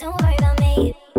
Don't worry about me.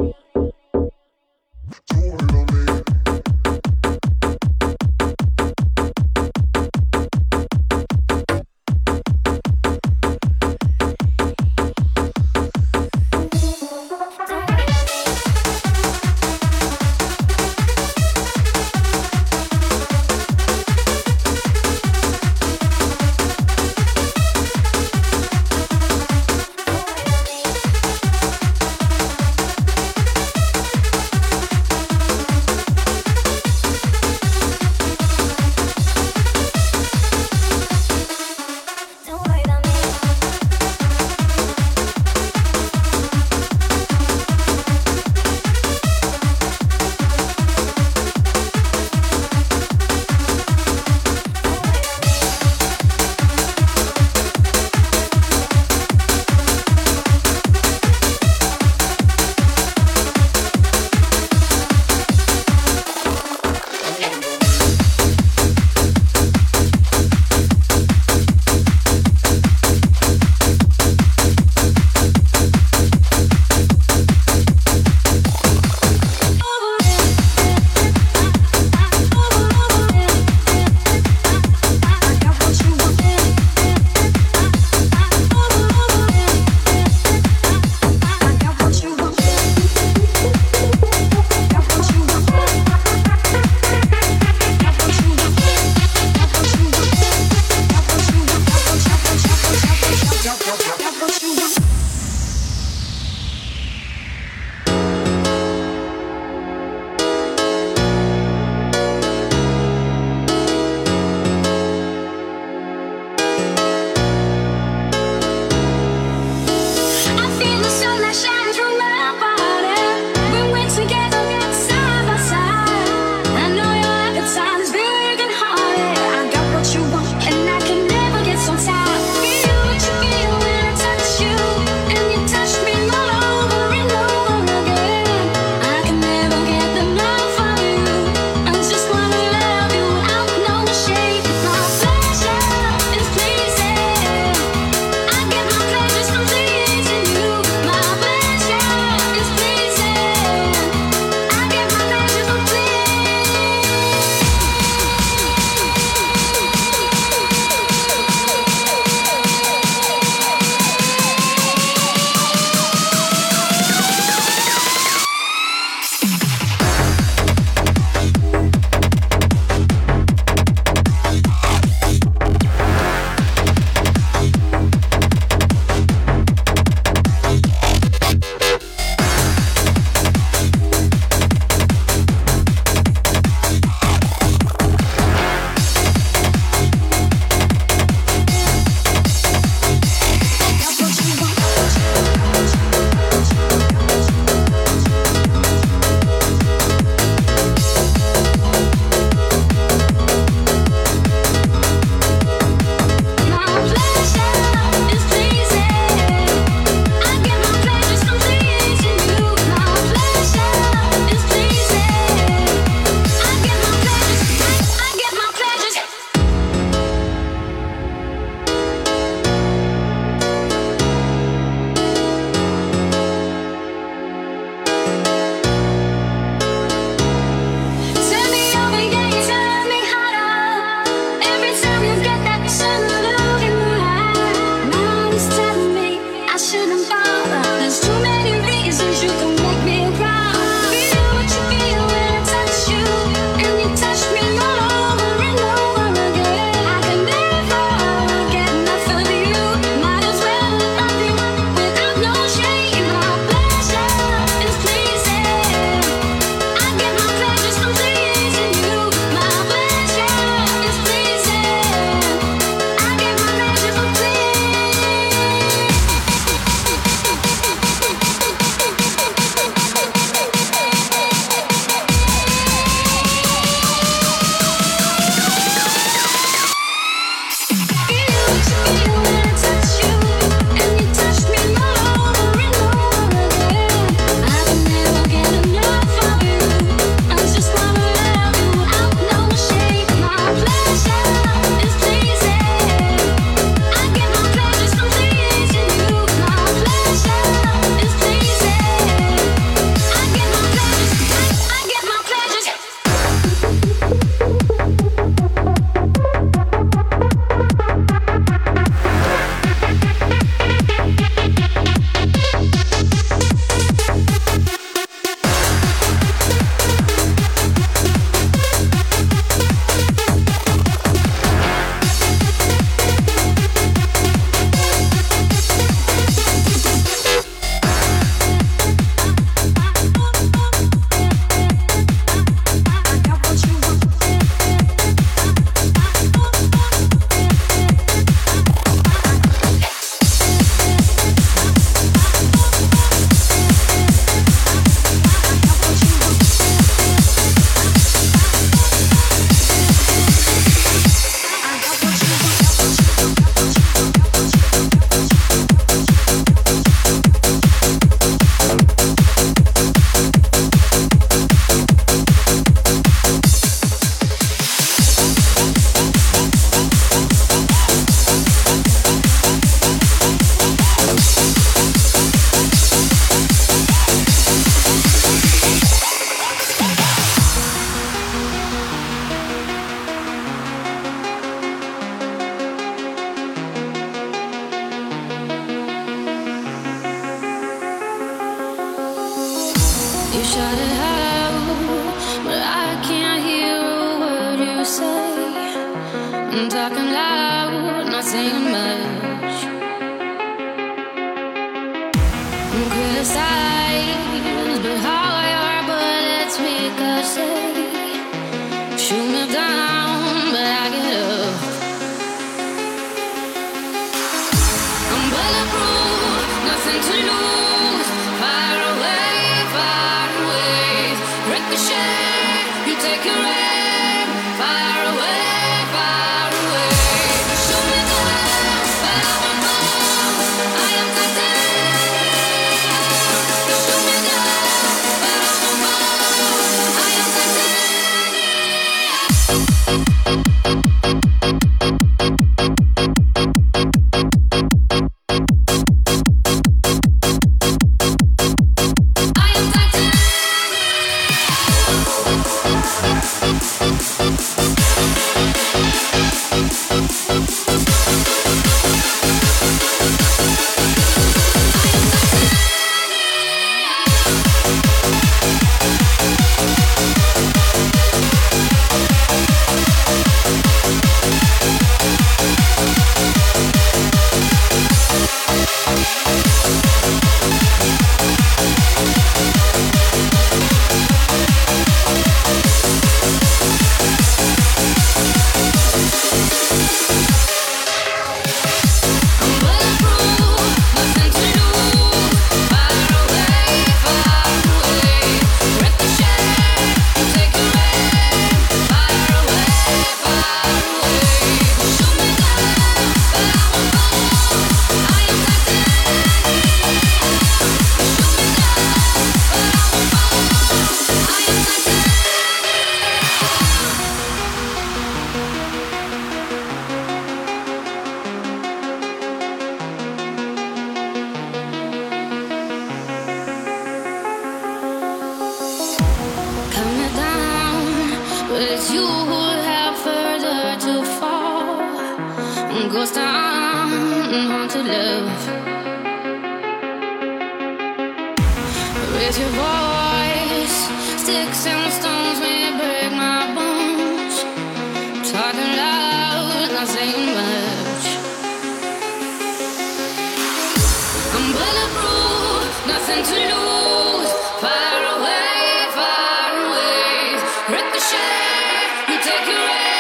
Me could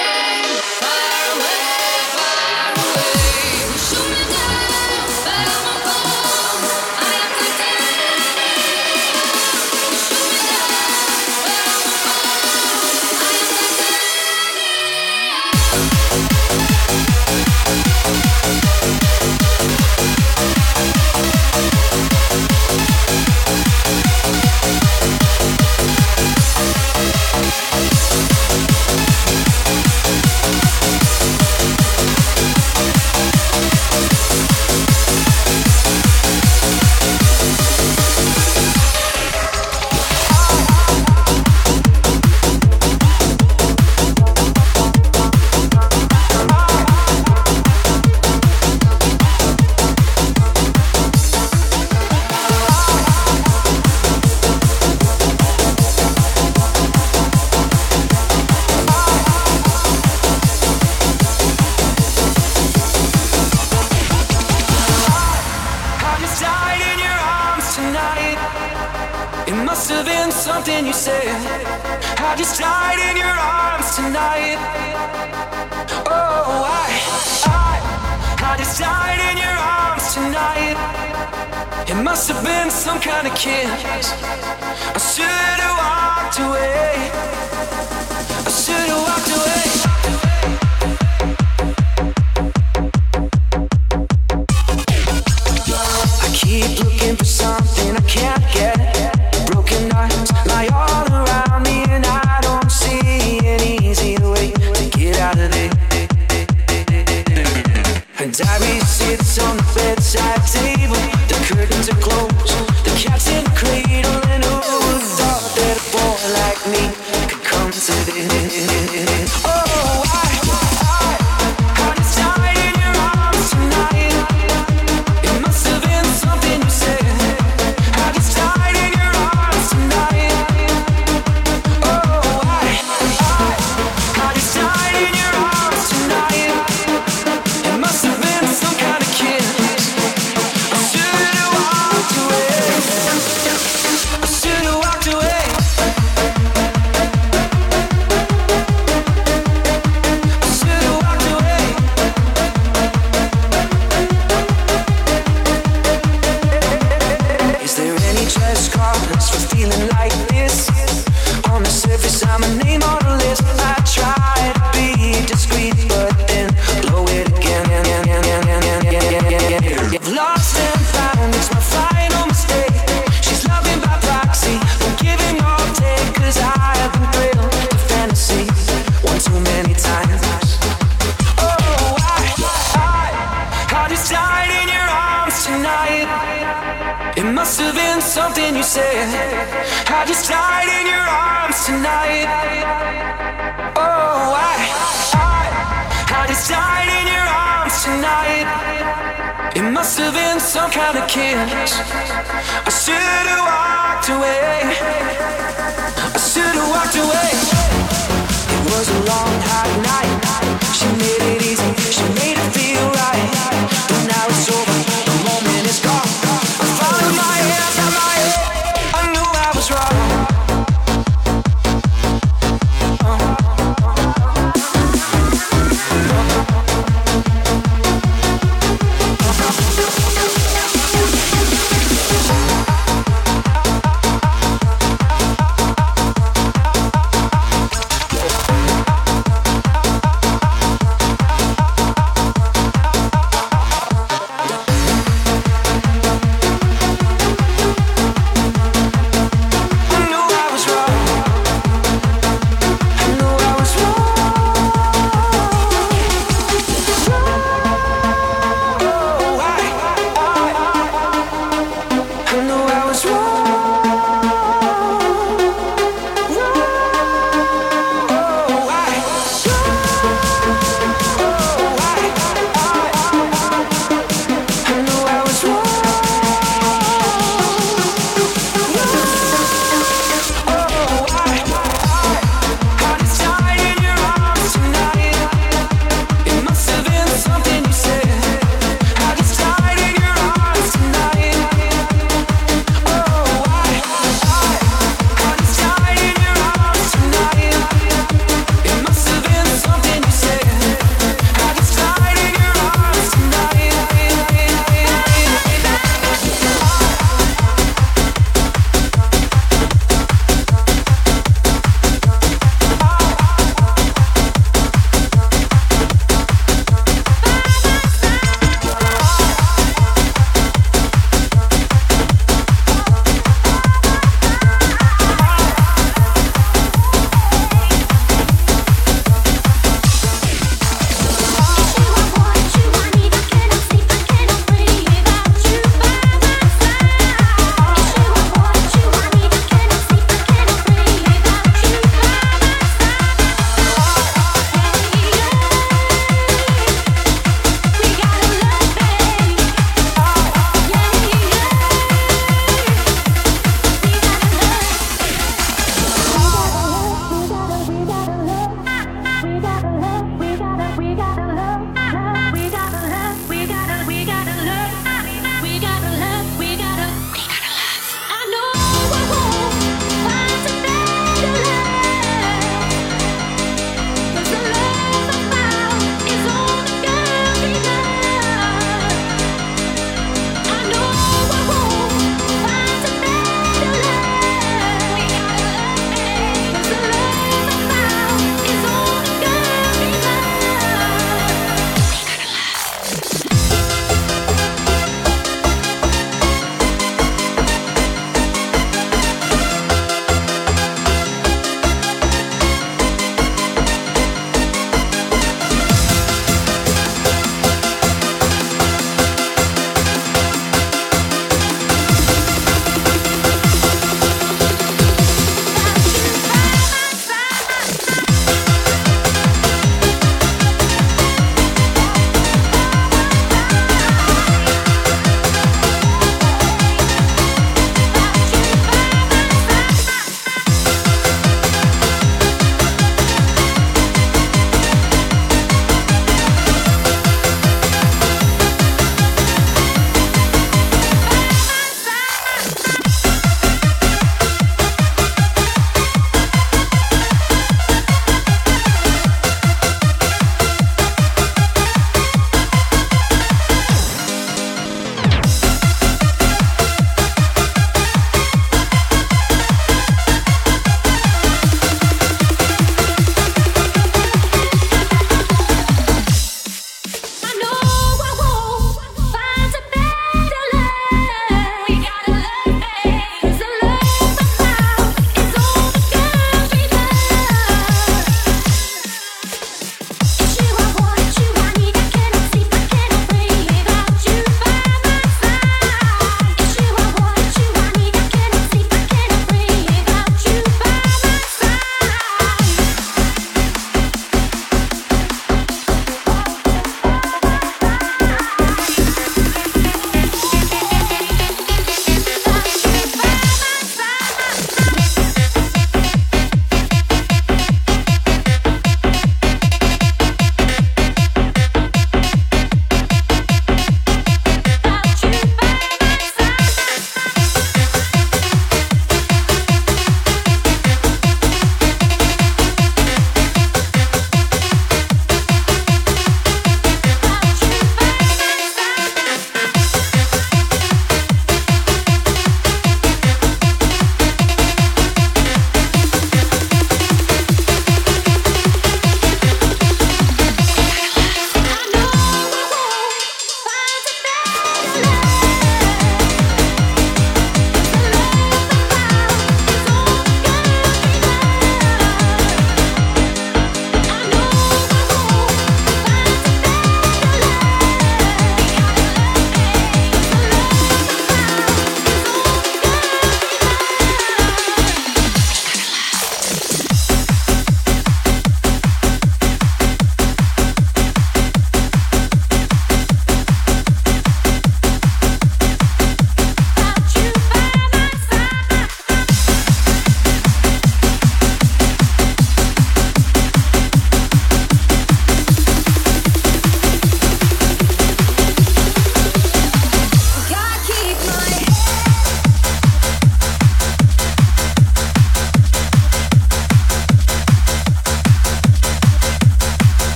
come to this. silence.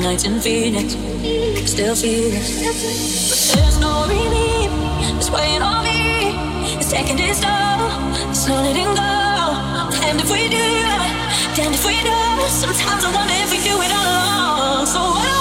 Nights in Phoenix, still feel it. But there's no relief, it's weighing on me. It's taking its toll, it's not letting go. And if we do, then if we do, sometimes I wonder if we do it all along. So what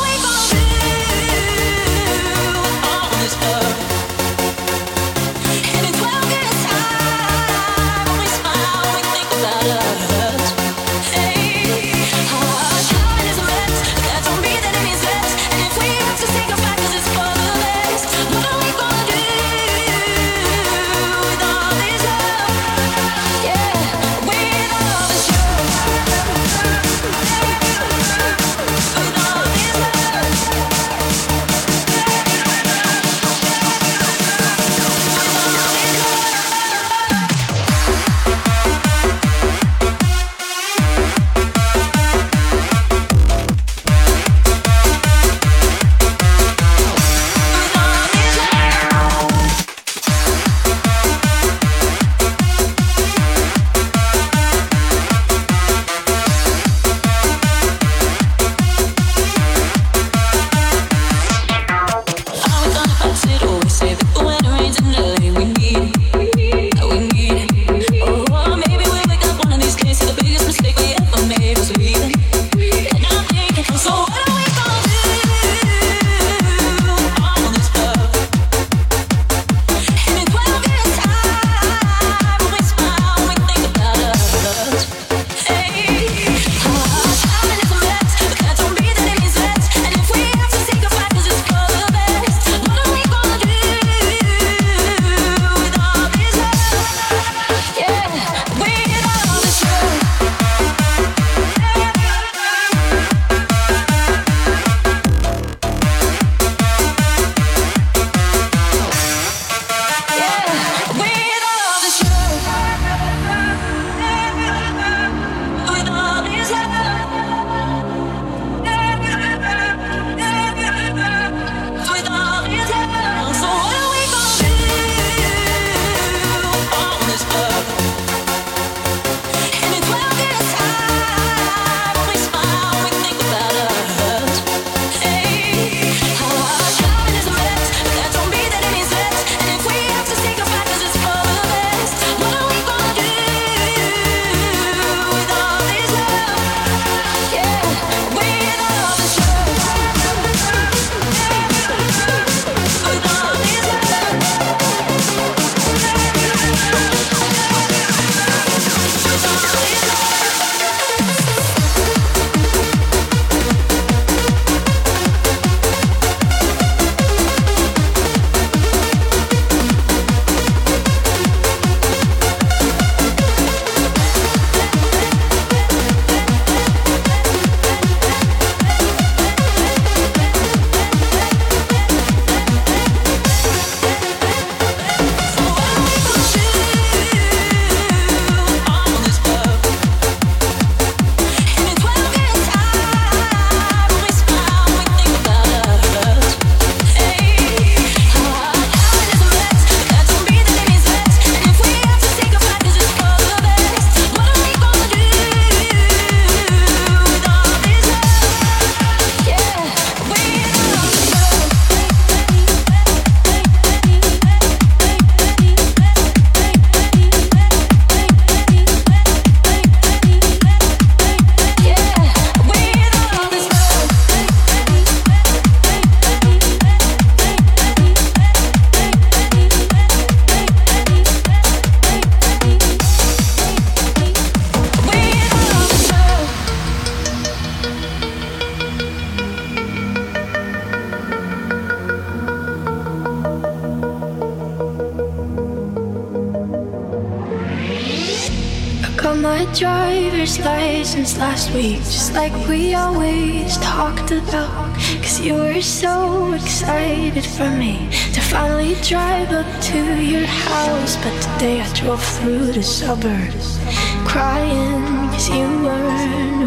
excited for me to finally drive up to your house. But today I drove through the suburbs crying cause you weren't.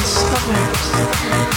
discovered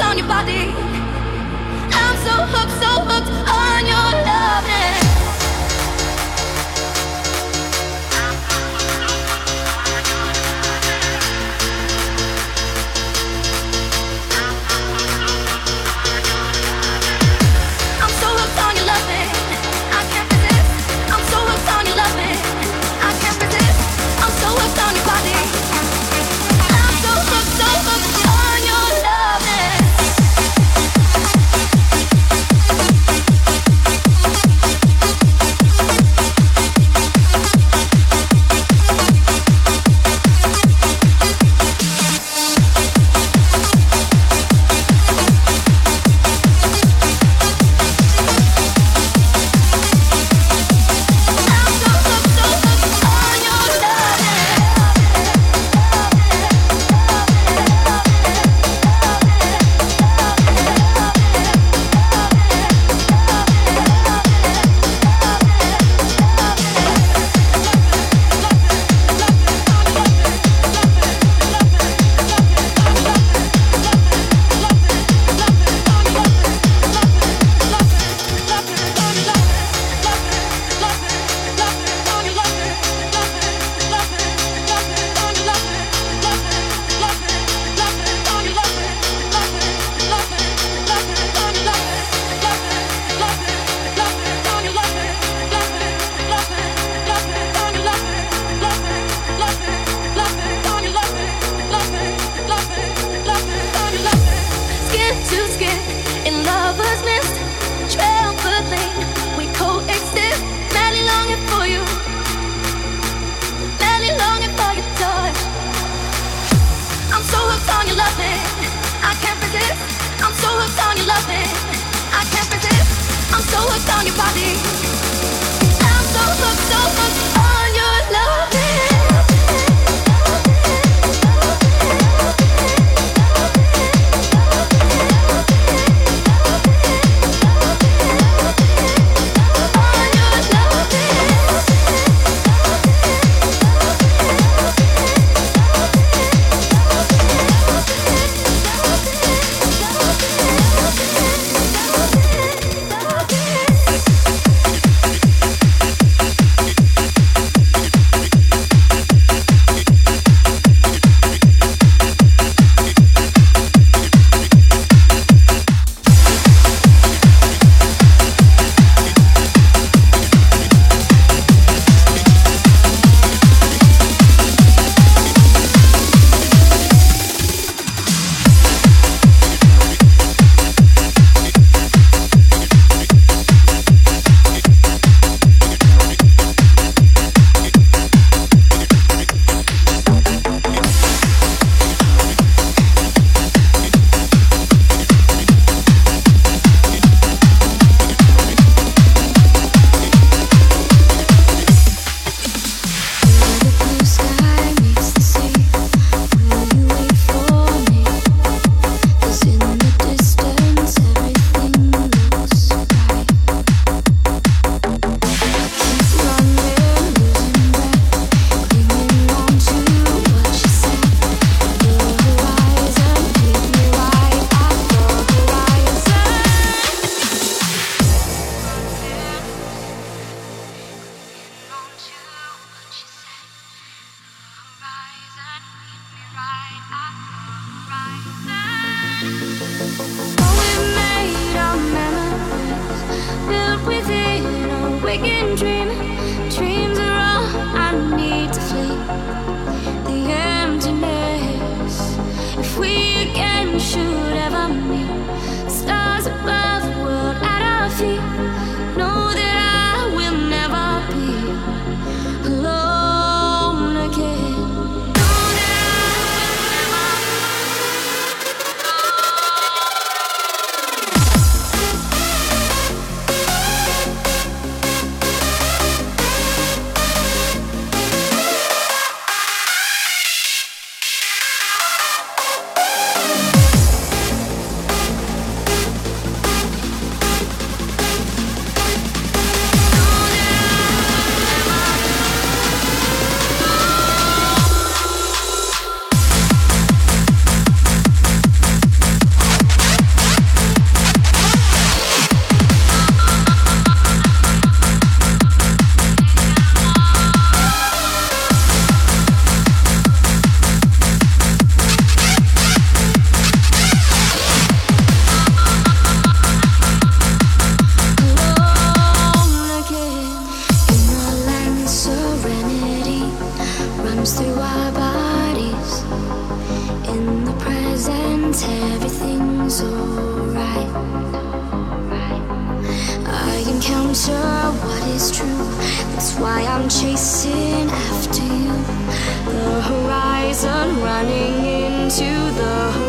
On your body. I'm so hooked, so hooked. I'm so hooked on your body. I'm so hooked, so hooked I'm sure what is true. That's why I'm chasing after you. The horizon running into the horizon.